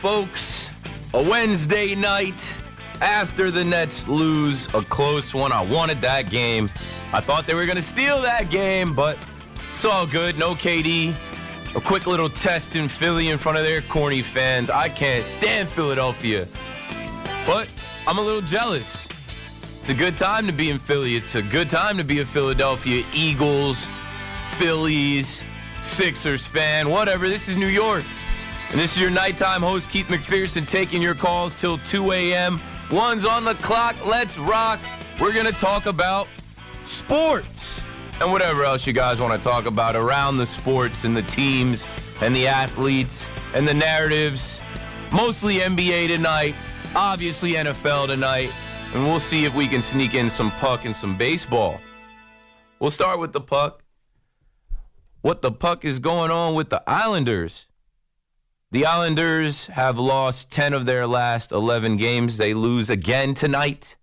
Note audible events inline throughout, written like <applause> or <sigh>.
folks. A Wednesday night after the Nets lose a close one. I wanted that game. I thought they were going to steal that game, but it's all good. No KD. A quick little test in Philly in front of their corny fans. I can't stand Philadelphia, but I'm a little jealous. It's a good time to be in Philly. It's a good time to be a Philadelphia Eagles, Phillies, Sixers fan, whatever. This is New York. And this is your nighttime host, Keith McPherson, taking your calls till 2 a.m. One's on the clock. Let's rock. We're going to talk about sports and whatever else you guys want to talk about around the sports and the teams and the athletes and the narratives. Mostly NBA tonight, obviously NFL tonight, and we'll see if we can sneak in some puck and some baseball. We'll start with the puck. What the puck is going on with the Islanders? The Islanders have lost 10 of their last 11 games. They lose again tonight.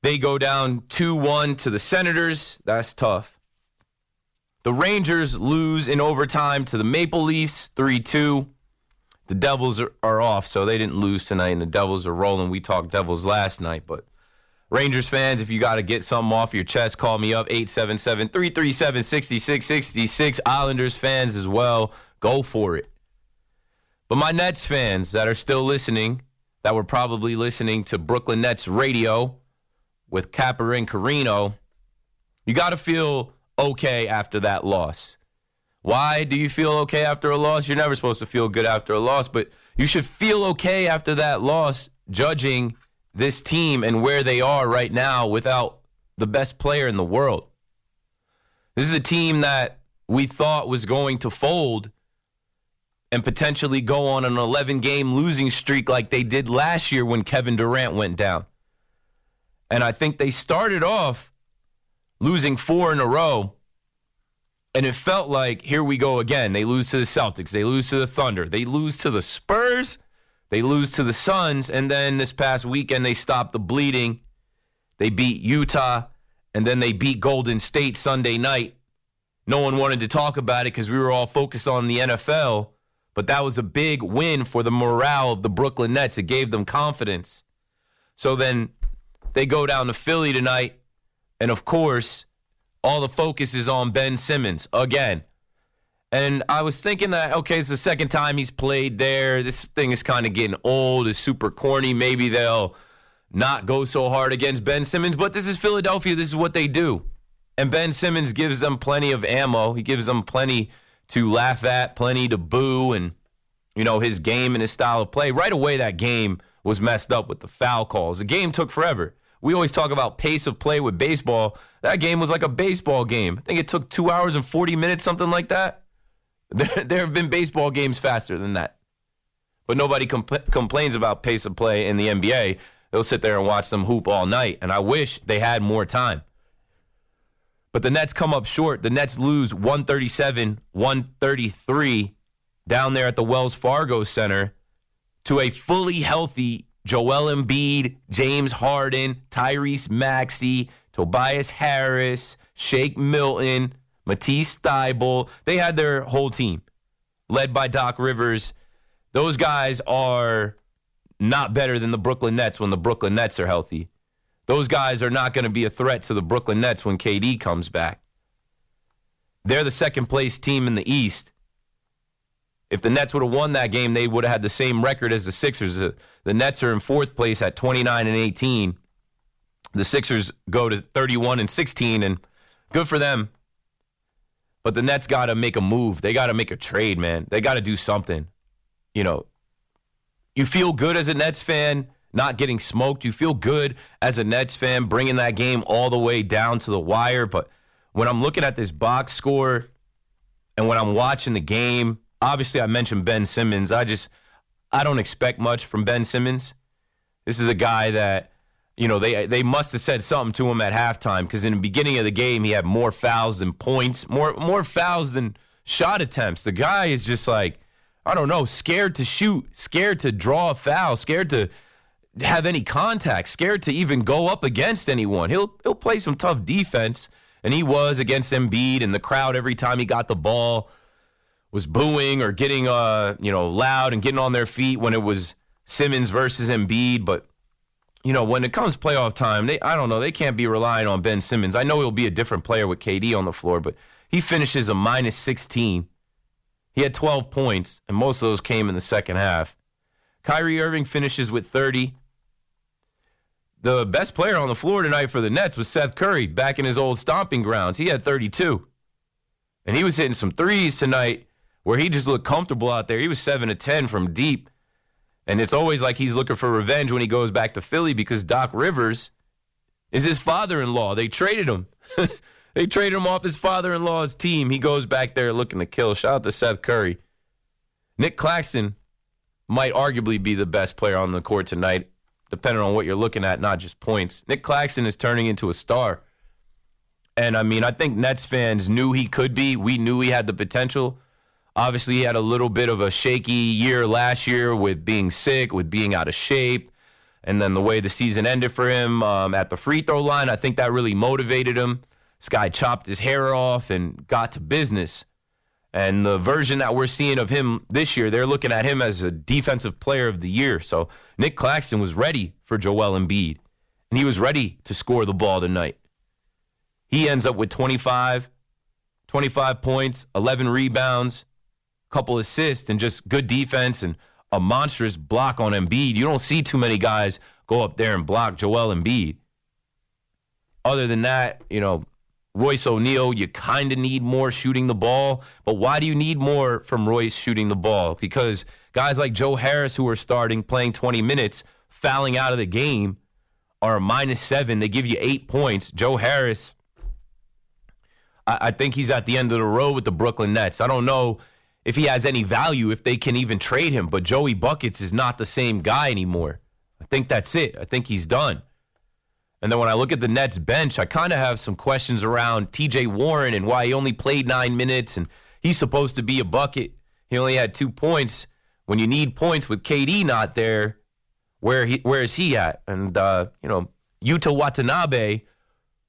They go down 2 1 to the Senators. That's tough. The Rangers lose in overtime to the Maple Leafs 3 2. The Devils are, off, so they didn't lose tonight, and the Devils are rolling. We talked Devils last night, but Rangers fans, if you got to get something off your chest, call me up 877 337 6666. Islanders fans as well, go for it. But my Nets fans that are still listening, that were probably listening to Brooklyn Nets radio with Capper and Carrino, you got to feel okay after that loss. Why do you feel okay after a loss? You're never supposed to feel good after a loss, but you should feel okay after that loss, judging this team and where they are right now without the best player in the world. This is a team that we thought was going to fold and potentially go on an 11 game losing streak like they did last year when Kevin Durant went down. And I think they started off losing four in a row. And it felt like, here we go again. They lose to the Celtics. They lose to the Thunder. They lose to the Spurs. They lose to the Suns. And then this past weekend, they stopped the bleeding. They beat Utah. And then they beat Golden State Sunday night. No one wanted to talk about it because we were all focused on the NFL. But that was a big win for the morale of the Brooklyn Nets. It gave them confidence. So then they go down to Philly tonight. And of course, all the focus is on Ben Simmons again. And I was thinking that, okay, it's the second time he's played there. This thing is kind of getting old, It's super corny. Maybe they'll not go so hard against Ben Simmons, but this is Philadelphia. This is what they do. And Ben Simmons gives them plenty of ammo. He gives them plenty to laugh at, plenty to boo, and, you know, his game and his style of play. Right away, that game was messed up with the foul calls. The game took forever. We always talk about pace of play with baseball. That game was like a baseball game. I think it took two hours and 40 minutes, something like that. <laughs> There, there have been baseball games faster than that. But nobody compl- complains about pace of play in the NBA. They'll sit there and watch them hoop all night. And I wish they had more time. But the Nets come up short. The Nets lose 137 133 down there at the Wells Fargo Center to a fully healthy Joel Embiid, James Harden, Tyrese Maxey, Tobias Harris, Shake Milton, Matisse Thybulle. They had their whole team led by Doc Rivers. Those guys are not better than the Brooklyn Nets when the Brooklyn Nets are healthy. Those guys are not going to be a threat to the Brooklyn Nets when KD comes back. They're the second place team in the East. If the Nets would have won that game, they would have had the same record as the Sixers. The, Nets are in fourth place at 29 and 18. The Sixers go to 31 and 16, and good for them. But the Nets got to make a move. They got to make a trade, man. They got to do something. You know, you feel good as a Nets fan not getting smoked. You feel good as a Nets fan bringing that game all the way down to the wire. But when I'm looking at this box score and when I'm watching the game, obviously I mentioned Ben Simmons. I just I don't expect much from Ben Simmons. This is a guy that you know they they must have said something to him at halftime because in the beginning of the game he had more fouls than points, more more fouls than shot attempts. The guy is just like I don't know, scared to shoot, scared to draw a foul, scared to have any contact, scared to even go up against anyone. He'll he'll play some tough defense, and he was against Embiid, and the crowd every time he got the ball was booing or getting uh you know loud and getting on their feet when it was Simmons versus Embiid. But you know when it comes playoff time, they I don't know they can't be relying on Ben Simmons. I know he'll be a different player with KD on the floor, but he finishes a minus 16. He had 12 points, and most of those came in the second half. Kyrie Irving finishes with 30. The best player on the floor tonight for the Nets was Seth Curry, back in his old stomping grounds. He had 32. And he was hitting some threes tonight where he just looked comfortable out there. He was 7 to 10 from deep. And it's always like he's looking for revenge when he goes back to Philly because Doc Rivers is his father in law. They traded him. <laughs> they traded him off his father in law's team. He goes back there looking to kill. Shout out to Seth Curry. Nick Claxton might arguably be the best player on the court tonight depending on what you're looking at, not just points. Nick Claxton is turning into a star. And I mean, I think Nets fans knew he could be. We knew he had the potential. Obviously, he had a little bit of a shaky year last year with being sick, with being out of shape. And then the way the season ended for him um, at the free throw line, I think that really motivated him. This guy chopped his hair off and got to business. And the version that we're seeing of him this year, they're looking at him as a defensive player of the year. So Nick Claxton was ready for Joel Embiid, and he was ready to score the ball tonight. He ends up with 25, 25 points, 11 rebounds, a couple assists, and just good defense and a monstrous block on Embiid. You don't see too many guys go up there and block Joel Embiid. Other than that, you know, Royce O'Neal, you kind of need more shooting the ball. But why do you need more from Royce shooting the ball? Because guys like Joe Harris, who are starting, playing 20 minutes, fouling out of the game, are minus seven. They give you eight points. Joe Harris, I, I think he's at the end of the road with the Brooklyn Nets. I don't know if he has any value, if they can even trade him. But Joey Buckets is not the same guy anymore. I think that's it. I think he's done. And then when I look at the Nets bench, I kind of have some questions around TJ Warren and why he only played nine minutes and he's supposed to be a bucket. He only had two points. When you need points with KD not there, where he where is he at? And uh, you know, Yuta Watanabe,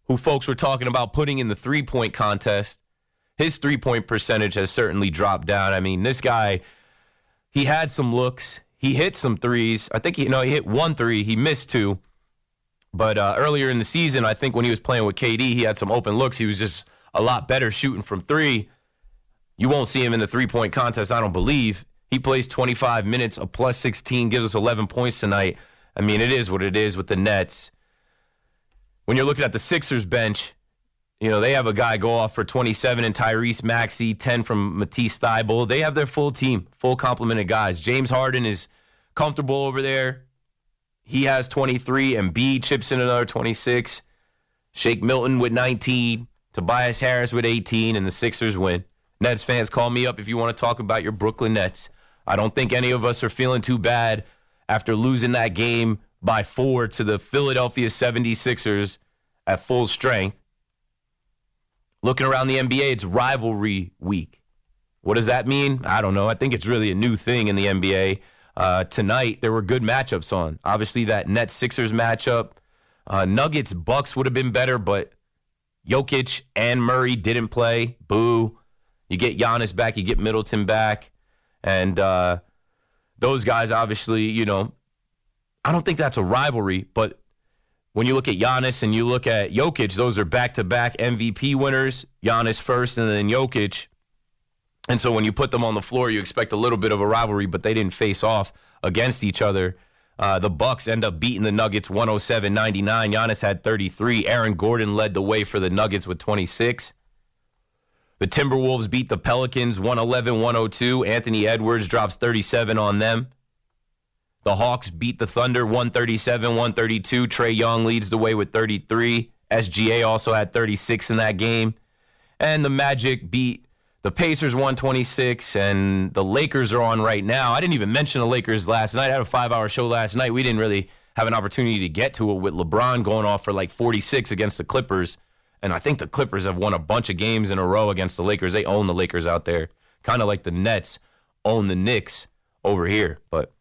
who folks were talking about putting in the three point contest, his three point percentage has certainly dropped down. I mean, this guy, he had some looks, he hit some threes. I think he, you know he hit one three, he missed two. But uh, earlier in the season, I think when he was playing with KD, he had some open looks. He was just a lot better shooting from three. You won't see him in the three point contest, I don't believe. He plays 25 minutes, a plus 16, gives us 11 points tonight. I mean, it is what it is with the Nets. When you're looking at the Sixers bench, you know, they have a guy go off for 27 and Tyrese Maxey, 10 from Matisse Thybulle. They have their full team, full complement of guys. James Harden is comfortable over there. He has 23, and B chips in another 26. Shake Milton with 19. Tobias Harris with 18, and the Sixers win. Nets fans, call me up if you want to talk about your Brooklyn Nets. I don't think any of us are feeling too bad after losing that game by four to the Philadelphia 76ers at full strength. Looking around the NBA, it's rivalry week. What does that mean? I don't know. I think it's really a new thing in the NBA. Uh, tonight, there were good matchups on. Obviously, that Nets Sixers matchup. Uh, Nuggets Bucks would have been better, but Jokic and Murray didn't play. Boo. You get Giannis back, you get Middleton back. And uh, those guys, obviously, you know, I don't think that's a rivalry, but when you look at Giannis and you look at Jokic, those are back to back MVP winners. Giannis first and then Jokic. And so when you put them on the floor, you expect a little bit of a rivalry, but they didn't face off against each other. Uh, the Bucks end up beating the Nuggets 107-99. Giannis had 33. Aaron Gordon led the way for the Nuggets with 26. The Timberwolves beat the Pelicans 111-102. Anthony Edwards drops 37 on them. The Hawks beat the Thunder 137-132. Trae Young leads the way with 33. SGA also had 36 in that game. And the Magic beat the Pacers 126 and the Lakers are on right now. I didn't even mention the Lakers last night. I had a 5-hour show last night. We didn't really have an opportunity to get to it with LeBron going off for like 46 against the Clippers. And I think the Clippers have won a bunch of games in a row against the Lakers. They own the Lakers out there, kind of like the Nets own the Knicks over here. But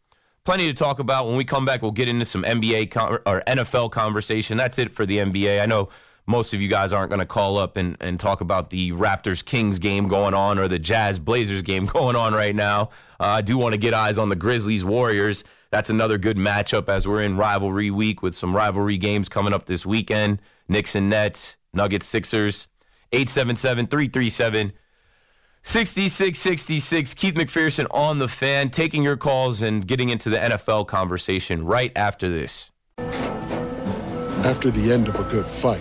plenty to talk about. When we come back, we'll get into some NBA con- or NFL conversation. That's it for the NBA. I know most of you guys aren't going to call up and, and talk about the Raptors Kings game going on or the Jazz Blazers game <laughs> going on right now. Uh, I do want to get eyes on the Grizzlies Warriors. That's another good matchup as we're in rivalry week with some rivalry games coming up this weekend. Knicks and Nets, Nuggets, Sixers, 877 337 6666. Keith McPherson on the fan, taking your calls and getting into the NFL conversation right after this. After the end of a good fight,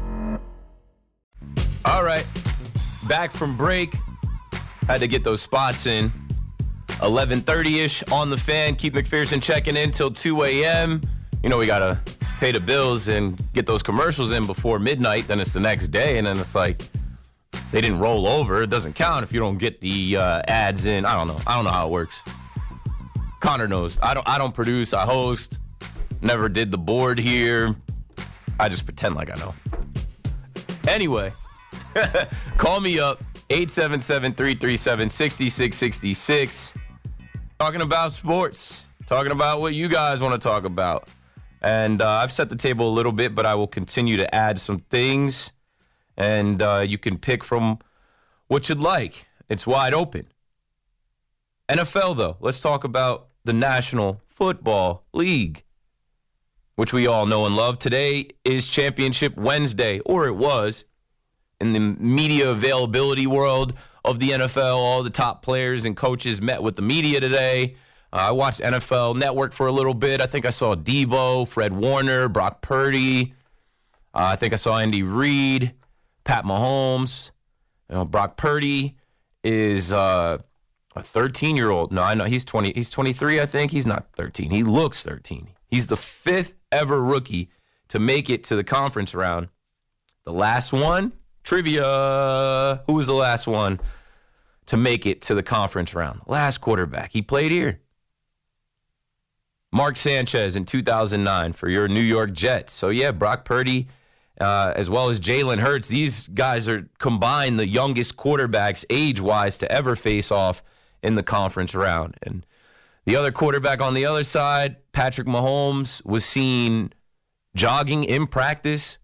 All right, back from break. Had to get those spots in. 11:30ish on the fan. Keith McPherson checking in till 2 a.m. You know we gotta pay the bills and get those commercials in before midnight. Then it's the next day, and then it's like they didn't roll over. It doesn't count if you don't get the uh, ads in. I don't know. I don't know how it works. Connor knows. I don't. I don't produce. I host. Never did the board here. I just pretend like I know. Anyway, <laughs> call me up 877-337-6666. Talking about sports. Talking about what you guys want to talk about. And uh, I've set the table a little bit, but I will continue to add some things. And uh, you can pick from what you'd like. It's wide open. NFL, though, let's talk about the National Football League, which we all know and love. Today is Championship Wednesday, or it was in the media availability world of the NFL. All the top players and coaches met with the media today. Uh, I watched NFL Network for a little bit. I think I saw Deebo, Fred Warner, Brock Purdy. Uh, I think I saw Andy Reid, Pat Mahomes. You know, Brock Purdy is uh, a 13 year old. No, I know he's 20. He's 23. I think he's not 13. He looks 13. He's the fifth ever rookie to make it to the conference round. The last one, trivia. Who was the last one to make it to the conference round? Last quarterback. He played here. Mark Sanchez in 2009 for your New York Jets. So, yeah, Brock Purdy, uh, as well as Jalen Hurts, these guys are combined the youngest quarterbacks age wise to ever face off in the conference round. And the other quarterback on the other side, Patrick Mahomes, was seen jogging in practice.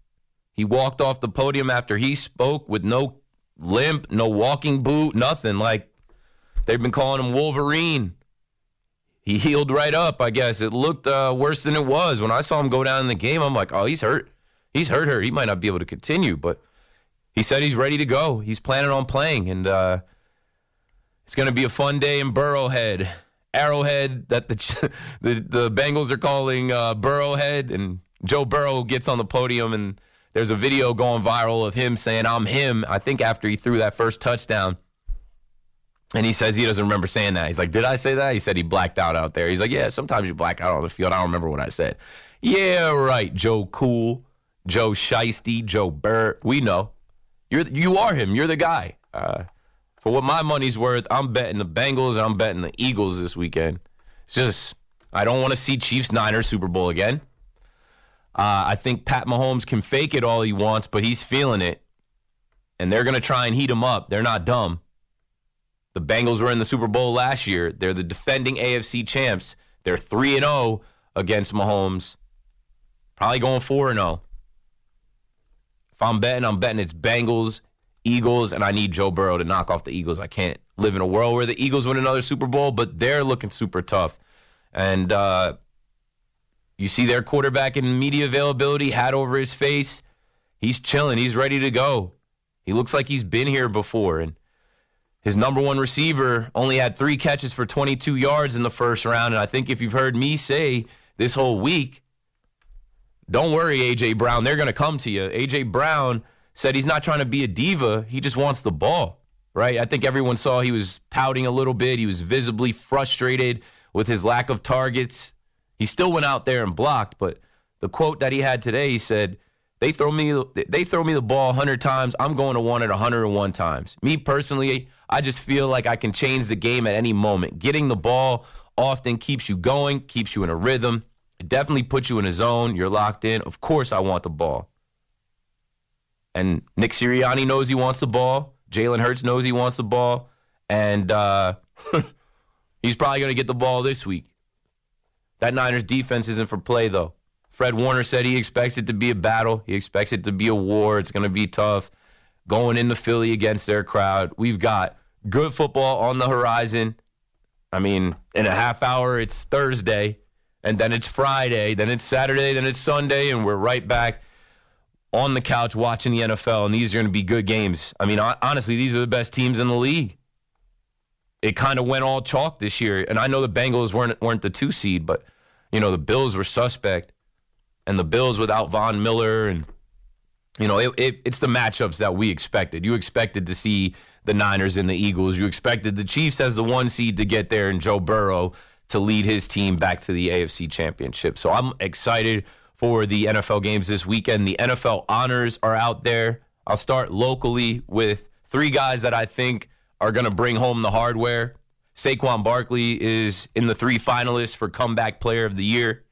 He walked off the podium after he spoke with no limp, no walking boot, nothing. Like they've been calling him Wolverine he healed right up, I guess. It looked uh, worse than it was. When I saw him go down in the game, I'm like, oh, he's hurt. He's hurt, hurt. He might not be able to continue, but he said he's ready to go. He's planning on playing, and uh, it's going to be a fun day in Burrowhead. Arrowhead, that the <laughs> the, the Bengals are calling uh, Burrowhead, and Joe Burrow gets on the podium, and there's a video going viral of him saying, I'm him, I think after he threw that first touchdown. And he says he doesn't remember saying that. He's like, Did I say that? He said he blacked out out there. He's like, Yeah, sometimes you black out on the field. I don't remember what I said. Yeah, right, Joe Cool, Joe Shiesty, Joe Burt. We know. You're you are him. You're the guy. Uh, for what my money's worth, I'm betting the Bengals and I'm betting the Eagles this weekend. It's just I don't want to see Chiefs Niners Super Bowl again. Uh, I think Pat Mahomes can fake it all he wants, but he's feeling it, and they're going to try and heat him up. They're not dumb. The Bengals were in the Super Bowl last year. They're the defending AFC champs. They're 3 and 0 against Mahomes. Probably going 4 and 0. If I'm betting, I'm betting it's Bengals, Eagles, and I need Joe Burrow to knock off the Eagles. I can't live in a world where the Eagles win another Super Bowl, but they're looking super tough. And uh, you see their quarterback in media availability, hat over his face. He's chilling. He's ready to go. He looks like he's been here before. And his number one receiver only had three catches for 22 yards in the first round. And I think if you've heard me say this whole week, don't worry, A.J. Brown. They're going to come to you. A.J. Brown said he's not trying to be a diva. He just wants the ball, right? I think everyone saw he was pouting a little bit. He was visibly frustrated with his lack of targets. He still went out there and blocked, but the quote that he had today, he said, "They throw me they throw me the ball 100 times. I'm going to want it 101 times." Me personally, I just feel like I can change the game at any moment. Getting the ball often keeps you going, keeps you in a rhythm. It definitely puts you in a zone. You're locked in. Of course, I want the ball. And Nick Sirianni knows he wants the ball. Jalen Hurts knows he wants the ball. And uh, <laughs> he's probably going to get the ball this week. That Niners defense isn't for play, though. Fred Warner said he expects it to be a battle. He expects it to be a war. It's going to be tough. Going into Philly against their crowd. We've got good football on the horizon. I mean, in a half hour, it's Thursday, and then it's Friday, then it's Saturday, then it's Sunday, and we're right back on the couch watching the NFL. And these are going to be good games. I mean, honestly, these are the best teams in the league. It kind of went all chalk this year, and I know the Bengals weren't weren't the two seed, but you know the Bills were suspect, and the Bills without Von Miller and you know, it, it, it's the matchups that we expected. You expected to see the Niners and the Eagles. You expected the Chiefs as the one seed to get there and Joe Burrow to lead his team back to the AFC Championship. So I'm excited for the NFL games this weekend. The NFL honors are out there. I'll start locally with three guys that I think are going to bring home the hardware. Saquon Barkley is in the three finalists for Comeback Player of the Year.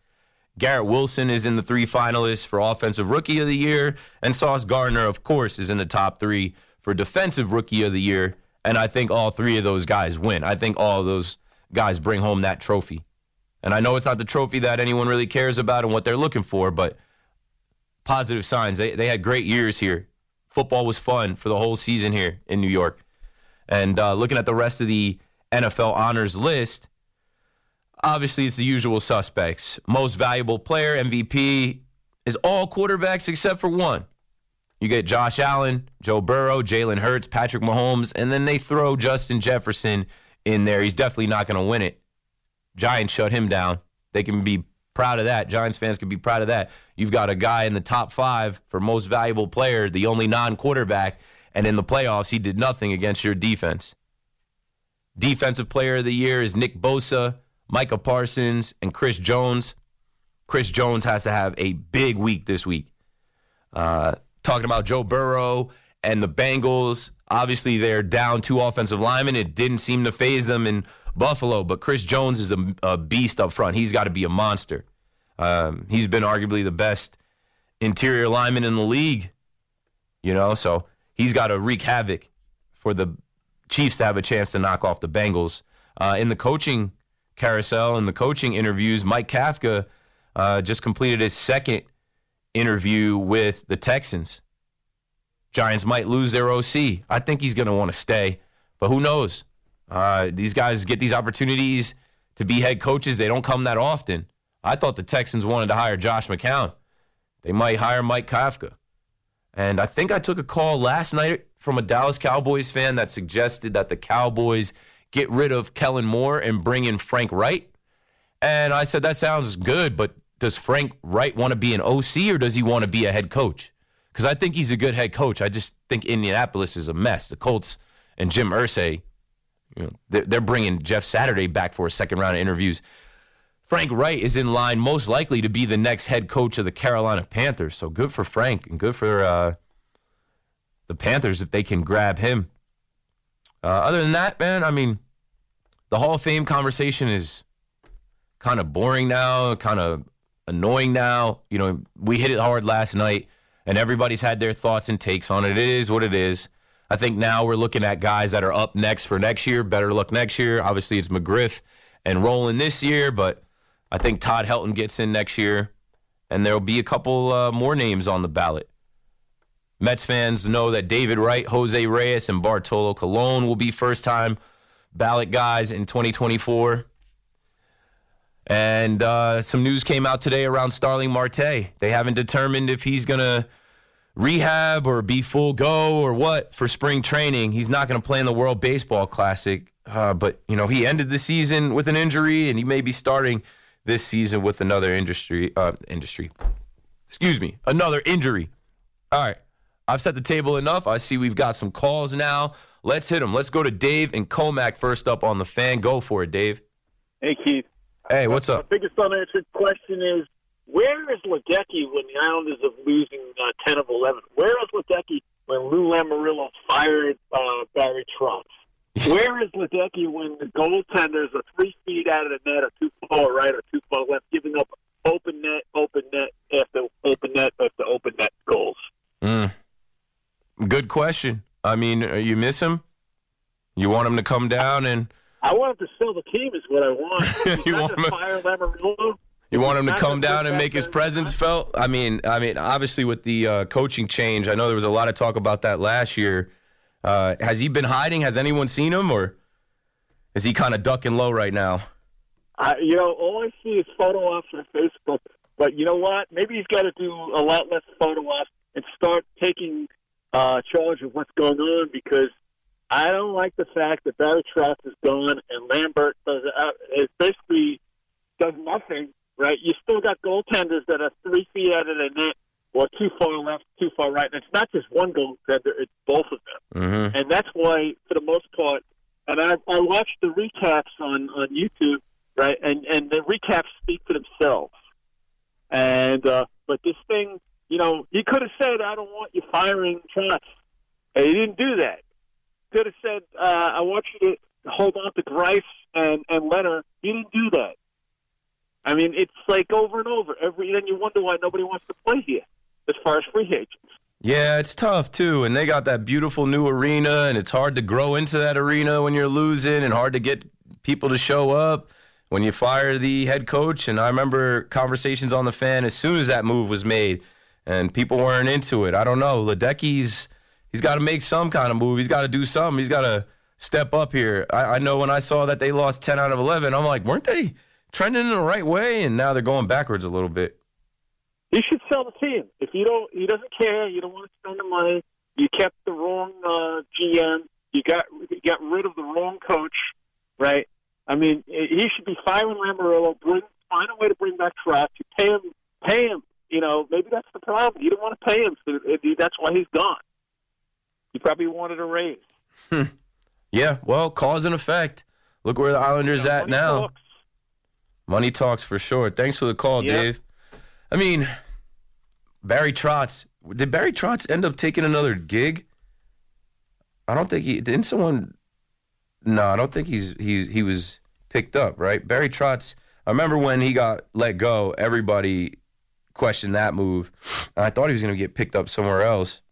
Garrett Wilson is in the three finalists for Offensive Rookie of the Year. And Sauce Gardner, of course, is in the top three for Defensive Rookie of the Year. And I think all three of those guys win. I think all those guys bring home that trophy. And I know it's not the trophy that anyone really cares about and what they're looking for, but positive signs. They, they had great years here. Football was fun for the whole season here in New York. And uh, looking at the rest of the NFL honors list, obviously it's the usual suspects. Most valuable player, MVP, is all quarterbacks except for one. You get Josh Allen, Joe Burrow, Jalen Hurts, Patrick Mahomes, and then they throw Justin Jefferson in there. He's definitely not going to win it. Giants shut him down. They can be proud of that. Giants fans can be proud of that. You've got a guy in the top five for most valuable player, the only non quarterback, and in the playoffs, he did nothing against your defense. Defensive player of the year is Nick Bosa. Micah Parsons, and Chris Jones. Chris Jones has to have a big week this week. Uh, talking about Joe Burrow and the Bengals. Obviously, they're down two offensive linemen. It didn't seem to phase them in Buffalo, but Chris Jones is a, a beast up front. He's got to be a monster. Um, he's been arguably the best interior lineman in the league, you know, so he's got to wreak havoc for the Chiefs to have a chance to knock off the Bengals. Uh, in the coaching carousel and the coaching interviews, Mike Kafka uh, just completed his second interview with the Texans. Giants might lose their OC. I think he's going to want to stay, but who knows? Uh, these guys get these opportunities to be head coaches. They don't come that often. I thought the Texans wanted to hire Josh McCown. They might hire Mike Kafka. And I think I took a call last night from a Dallas Cowboys fan that suggested that the Cowboys – get rid of Kellen Moore and bring in Frank Reich. And I said, that sounds good, but does Frank Reich want to be an OC or does he want to be a head coach? Because I think he's a good head coach. I just think Indianapolis is a mess. The Colts and Jim Irsay, you know, they're bringing Jeff Saturday back for a second round of interviews. Frank Reich is in line, most likely to be the next head coach of the Carolina Panthers. So good for Frank and good for uh, the Panthers if they can grab him. Uh, other than that, man, I mean, the Hall of Fame conversation is kind of boring now, kind of annoying now. You know, we hit it hard last night, and everybody's had their thoughts and takes on it. It is what it is. I think now we're looking at guys that are up next for next year. Better luck next year. Obviously, it's McGriff and Rolen this year, but I think Todd Helton gets in next year, and there'll be a couple uh, more names on the ballot. Mets fans know that David Wright, Jose Reyes, and Bartolo Colon will be first time ballot guys in 2024. And uh, some news came out today around Starling Marte. They haven't determined if he's going to rehab or be full go or what for spring training. He's not going to play in the World Baseball Classic. Uh, but, you know, he ended the season with an injury and he may be starting this season with another industry, uh, industry. Excuse me, another injury. All right. I've set the table enough. I see we've got some calls now. Let's hit them. Let's go to Dave and Commack first up on the fan. Go for it, Dave. Hey, Keith. Hey, what's up? My biggest unanswered question is where is Ledecky when the Islanders are losing uh, 10 of 11? Where is Ledecky when Lou Lamoriello fired uh, Barry Trotz? Where is Ledecky when the goaltenders are three feet out of the net or too far right or too far left, giving up open net, open net after open net after open net goals? Mm. Good question. I mean, uh, you miss him? You want him to come down and I want him to sell the team is what I want. <laughs> You want him to- fire Lamoriello. you want him to come down and make his presence felt? I mean, I mean, obviously with the uh, coaching change, I know there was a lot of talk about that last year. Uh, has he been hiding? Has anyone seen him, or is he kind of ducking low right now? I, you know, all I see is photo ops on Facebook. But you know what? Maybe he's got to do a lot less photo ops and start taking uh, charge of what's going on because I don't like the fact that Barry Trotz is gone and Lambert does uh, is basically does nothing. Right? You still got goaltenders that are three feet out of the net or too far left, too far right. And it's not just one goaltender; it's both of them Mm-hmm. and that's why, for the most part, and I, I watched the recaps on on YouTube, right, and and the recaps speak for themselves. And uh, but this thing, you know, he could have said, "I don't want you firing Trotz." And he didn't do that. Could have said, uh, "I want you to hold on to Greiss and and Leonard." He didn't do that. I mean, it's like over and over. Every then you wonder why nobody wants to play here, as far as free agents. Yeah, it's tough too. And they got that beautiful new arena, and it's hard to grow into that arena when you're losing and hard to get people to show up when you fire the head coach. And I remember conversations on the fan as soon as that move was made, and people weren't into it. I don't know. Ledecky's he's got to make some kind of move. He's got to do something. He's got to step up here. I, I know when I saw that they lost 10 out of 11, I'm like, weren't they trending in the right way? And now they're going backwards a little bit. He should sell the team. If you don't, he doesn't care. You don't want to spend the money. You kept the wrong uh, GM. You got you got rid of the wrong coach, right? I mean, he should be firing Lamoriello. Bring find a way to bring back Trotz. You pay him, pay him. You know, maybe that's the problem. You don't want to pay him, so that's why he's gone. He probably wanted a raise. Yeah, well, cause and effect. Look where the Islanders You know, at now. talks. Money talks for sure. Thanks for the call, Yeah. Dave. I mean, Barry Trotz. Did Barry Trotz end up taking another gig? I don't think he didn't. Someone? No, I don't think he's he's he was picked up. Right, Barry Trotz. I remember when he got let go. Everybody questioned that move. I thought he was going to get picked up somewhere else.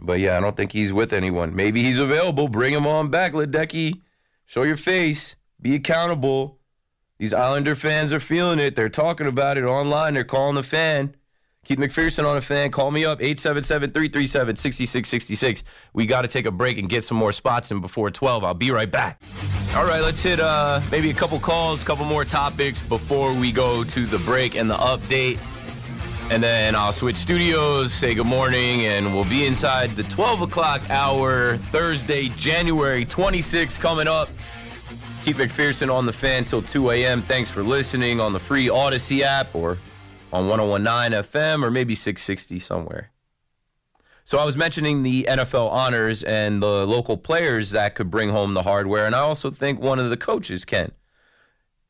But yeah, I don't think he's with anyone. Maybe he's available. Bring him on back, Ledecky. Show your face. Be accountable. These Islander fans are feeling it. They're talking about it online. They're calling the fan. Keith McPherson on the fan. Call me up, 877-337-6666. We got to take a break and get some more spots in before 12. I'll be right back. All right, let's hit uh, maybe a couple calls, a couple more topics before we go to the break and the update. And then I'll switch studios, say good morning, and we'll be inside the 12 o'clock hour, Thursday, January 26th, coming up. Keith McPherson on the fan till 2 a.m. Thanks for listening on the free Odyssey app or on 1019 FM or maybe 660 somewhere. So I was mentioning the NFL honors and the local players that could bring home the hardware, and I also think one of the coaches can.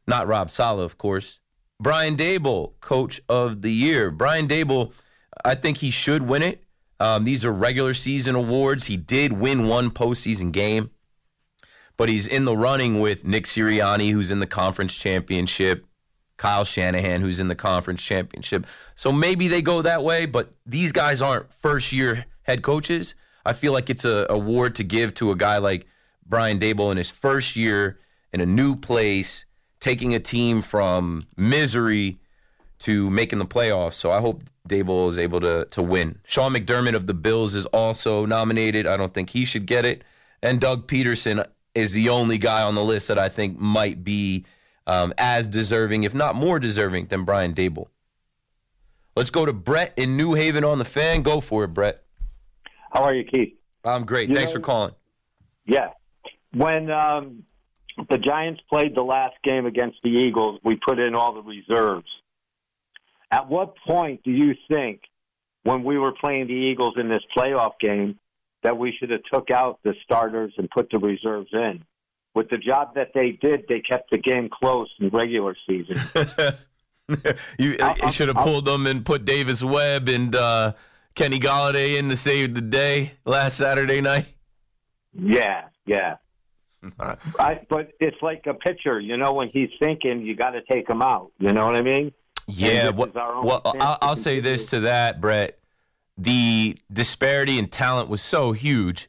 Not Rob Saleh, of course. Brian Daboll, Coach of the Year. Brian Daboll, I think he should win it. Um, these are regular season awards. He did win one postseason game, but he's in the running with Nick Sirianni, who's in the conference championship, Kyle Shanahan, who's in the conference championship. So maybe they go that way, but these guys aren't first year head coaches. I feel like it's a award to give to a guy like Brian Daboll in his first year in a new place, taking a team from misery to making the playoffs. So I hope Daboll is able to to win. Sean McDermott of the Bills is also nominated. I don't think he should get it. And Doug Pederson is the only guy on the list that I think might be um, as deserving, if not more deserving, than Brian Daboll. Let's go to Brett in New Haven on the fan. Go for it, Brett. How are you, Keith? I'm great. You Thanks know- for calling. Yeah. When um, the Giants played the last game against the Eagles, we put in all the reserves. At what point do you think, when we were playing the Eagles in this playoff game, that we should have took out the starters and put the reserves in? With the job that they did, they kept the game close in regular season. <laughs> you I'll- you should have I'll- pulled them and put Davis Webb and uh, Kenny Golladay in to save the day last Saturday night. Yeah, yeah. <laughs> I, but it's like a pitcher, you know, when he's thinking, you got to take him out. You know what I mean? Yeah, well, is our own well I'll, I'll say this to that, Brett. The disparity in talent was so huge.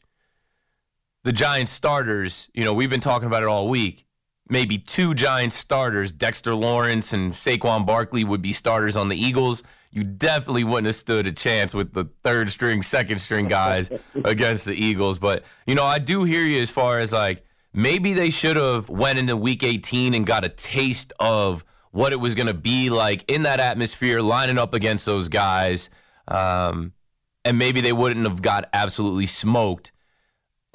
The Giants starters, you know, we've been talking about it all week. Maybe two Giants starters, Dexter Lawrence and Saquon Barkley, would be starters on the Eagles. You definitely wouldn't have stood a chance with the third string, second string guys <laughs> against the Eagles. But you know, I do hear you as far as like maybe they should have went into Week 18 and got a taste of what it was going to be like in that atmosphere, lining up against those guys, um, and maybe they wouldn't have got absolutely smoked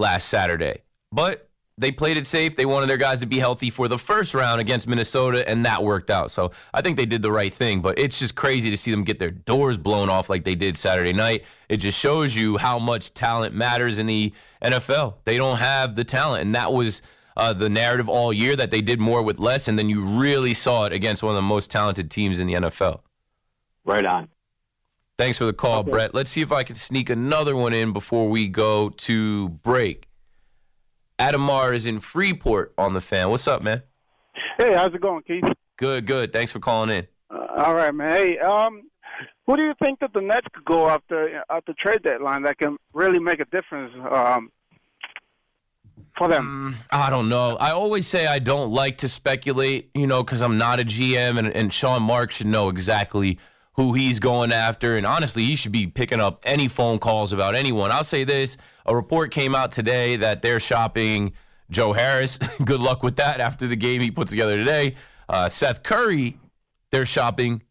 last Saturday. But they played it safe. They wanted their guys to be healthy for the first round against Minnesota, and that worked out. So I think they did the right thing. But it's just crazy to see them get their doors blown off like they did Saturday night. It just shows you how much talent matters in the NFL. They don't have the talent, and that was. Uh, the narrative all year that they did more with less, and then you really saw it against one of the most talented teams in the NFL. Right on. Thanks for the call, Brett. Let's see if I can sneak another one in before we go to break. Adamar is in Freeport on the fan. What's up, man? Hey, how's it going, Keith? Good, good. Thanks for calling in. Uh, all right, man. Hey, um, who do you think that the Nets could go after at the trade deadline that can really make a difference um, for them? I don't know. I always say I don't like to speculate, you know, because I'm not a GM, and, and Sean Mark should know exactly who he's going after. And honestly, he should be picking up any phone calls about anyone. I'll say this a report came out today that they're shopping Joe Harris. <laughs> Good luck with that after the game he put together today. Uh, Seth Curry, they're shopping,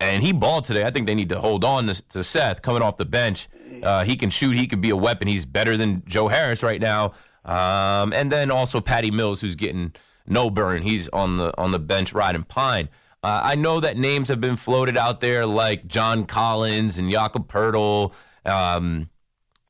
and he balled today. I think they need to hold on to, to Seth coming off the bench. Uh, he can shoot. He could be a weapon. He's better than Joe Harris right now. Um, and then also Patty Mills, who's getting no burn. He's on the on the bench riding pine. Uh, I know that names have been floated out there like John Collins and Jakob Poeltl. Um,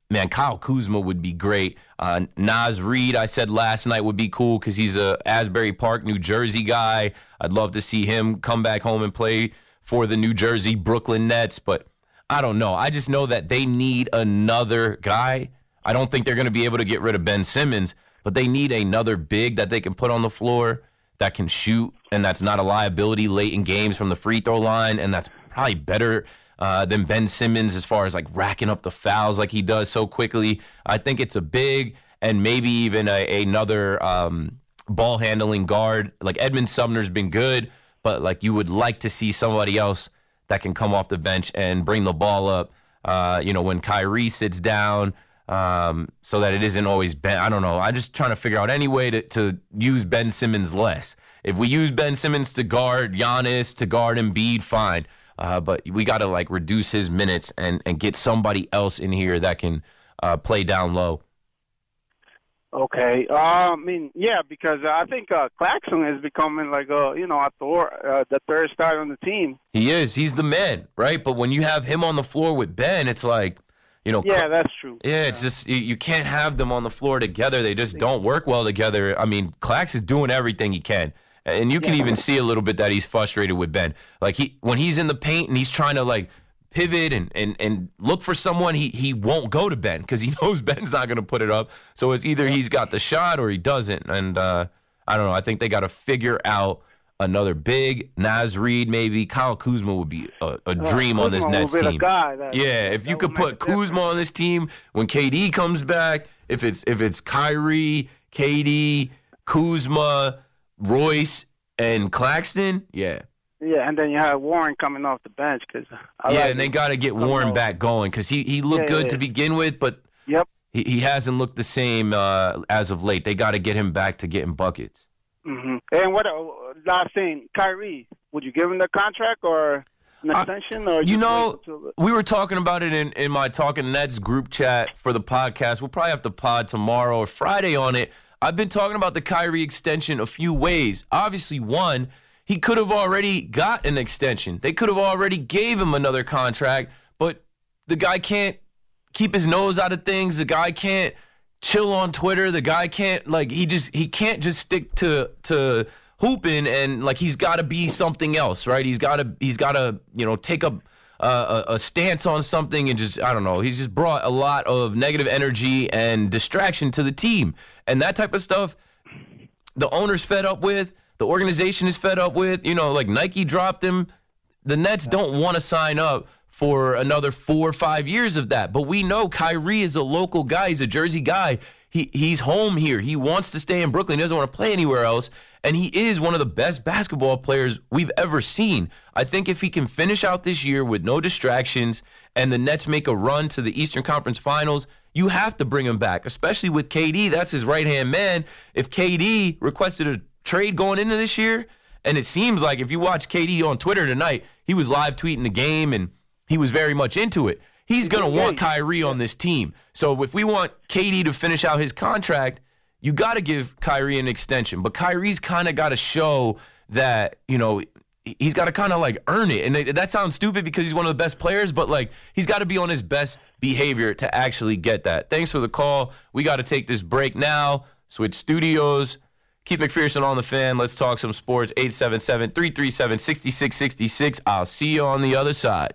man, Kyle Kuzma would be great. Uh, Naz Reid, I said last night, would be cool because he's a Asbury Park, New Jersey guy. I'd love to see him come back home and play for the New Jersey Brooklyn Nets, but I don't know. I just know that they need another guy. I don't think they're going to be able to get rid of Ben Simmons, but they need another big that they can put on the floor that can shoot and that's not a liability late in games from the free throw line and that's probably better uh, than Ben Simmons as far as like racking up the fouls like he does so quickly. I think it's a big and maybe even a, another um, ball handling guard. Like Edmond Sumner's been good, but like you would like to see somebody else that can come off the bench and bring the ball up. Uh, you know, when Kyrie sits down, um, so that it isn't always Ben. I don't know. I'm just trying to figure out any way to, to use Ben Simmons less. If we use Ben Simmons to guard Giannis, to guard Embiid, fine. Uh, but we got to like reduce his minutes and, and get somebody else in here that can uh, play down low. Okay. Uh, I mean, yeah, because I think uh, Claxton is becoming like a you know a Thor, uh, the third star on the team. He is. He's the man, right? But when you have him on the floor with Ben, it's like You know, Yeah, that's true. yeah, it's just you, you can't have them on the floor together. They just don't work well together. I mean, Clax is doing everything he can. And you can even see a little bit that he's frustrated with Ben. Like he when he's in the paint and he's trying to like pivot and and, and look for someone, he he won't go to Ben because he <laughs> knows Ben's not gonna put it up. So it's either he's got the shot or he doesn't. And uh, I don't know. I think they gotta figure out another big Naz Reid, maybe. Kyle Kuzma would be a, a dream on this Nets team. that- Yeah, if you could put. Kuzma on this team when KD comes back, if it's if it's Kyrie, KD, Kuzma, Royce, and Claxton, yeah, Yeah, and then you have Warren coming off the bench because yeah, and they got to get Warren back going because he he looked Yeah, good yeah, to begin with, but Yep. he, he hasn't looked the same uh, as of late. They got to get him back to getting buckets. Hmm And what? Uh, last thing, Kyrie, would you give him the contract or an extension, or You know, until- we were talking about it in, in my Talking Nets group chat for the podcast. We'll probably have to pod tomorrow or Friday on it. I've been talking about the Kyrie extension a few ways. Obviously, one, he could have already got an extension. They could have already gave him another contract, but the guy can't keep his nose out of things. The guy can't chill on Twitter. The guy can't like he just he can't just stick to to hooping and like he's got to be something else, right? He's got to he's got to you know take a, uh, a a stance on something and just I don't know. He's just brought a lot of negative energy and distraction to the team, and that type of stuff. The owner's fed up with. The organization is fed up with. You know, like Nike dropped him the Nets don't want to sign up for another four or five years of that. But we know Kyrie is a local guy. He's a Jersey guy. He he's home here. He wants to stay in Brooklyn. He doesn't want to play anywhere else. And he is one of the best basketball players we've ever seen. I think if he can finish out this year with no distractions and the Nets make a run to the Eastern Conference Finals, you have to bring him back, especially with KD. That's his right hand man. If KD requested a trade going into this year, and it seems like if you watch KD on Twitter tonight, he was live tweeting the game and he was very much into it. He's going to want Kyrie on this team. So if we want KD to finish out his contract, you got to give Kyrie an extension. But Kyrie's kind of got to show that, you know, he's got to kind of like earn it. And that sounds stupid because he's one of the best players, but like he's got to be on his best behavior to actually get that. Thanks for the call. We got to take this break now. Switch studios. Keith McPherson on the fan. Let's talk some sports. 877 337 6666. I'll see you on the other side.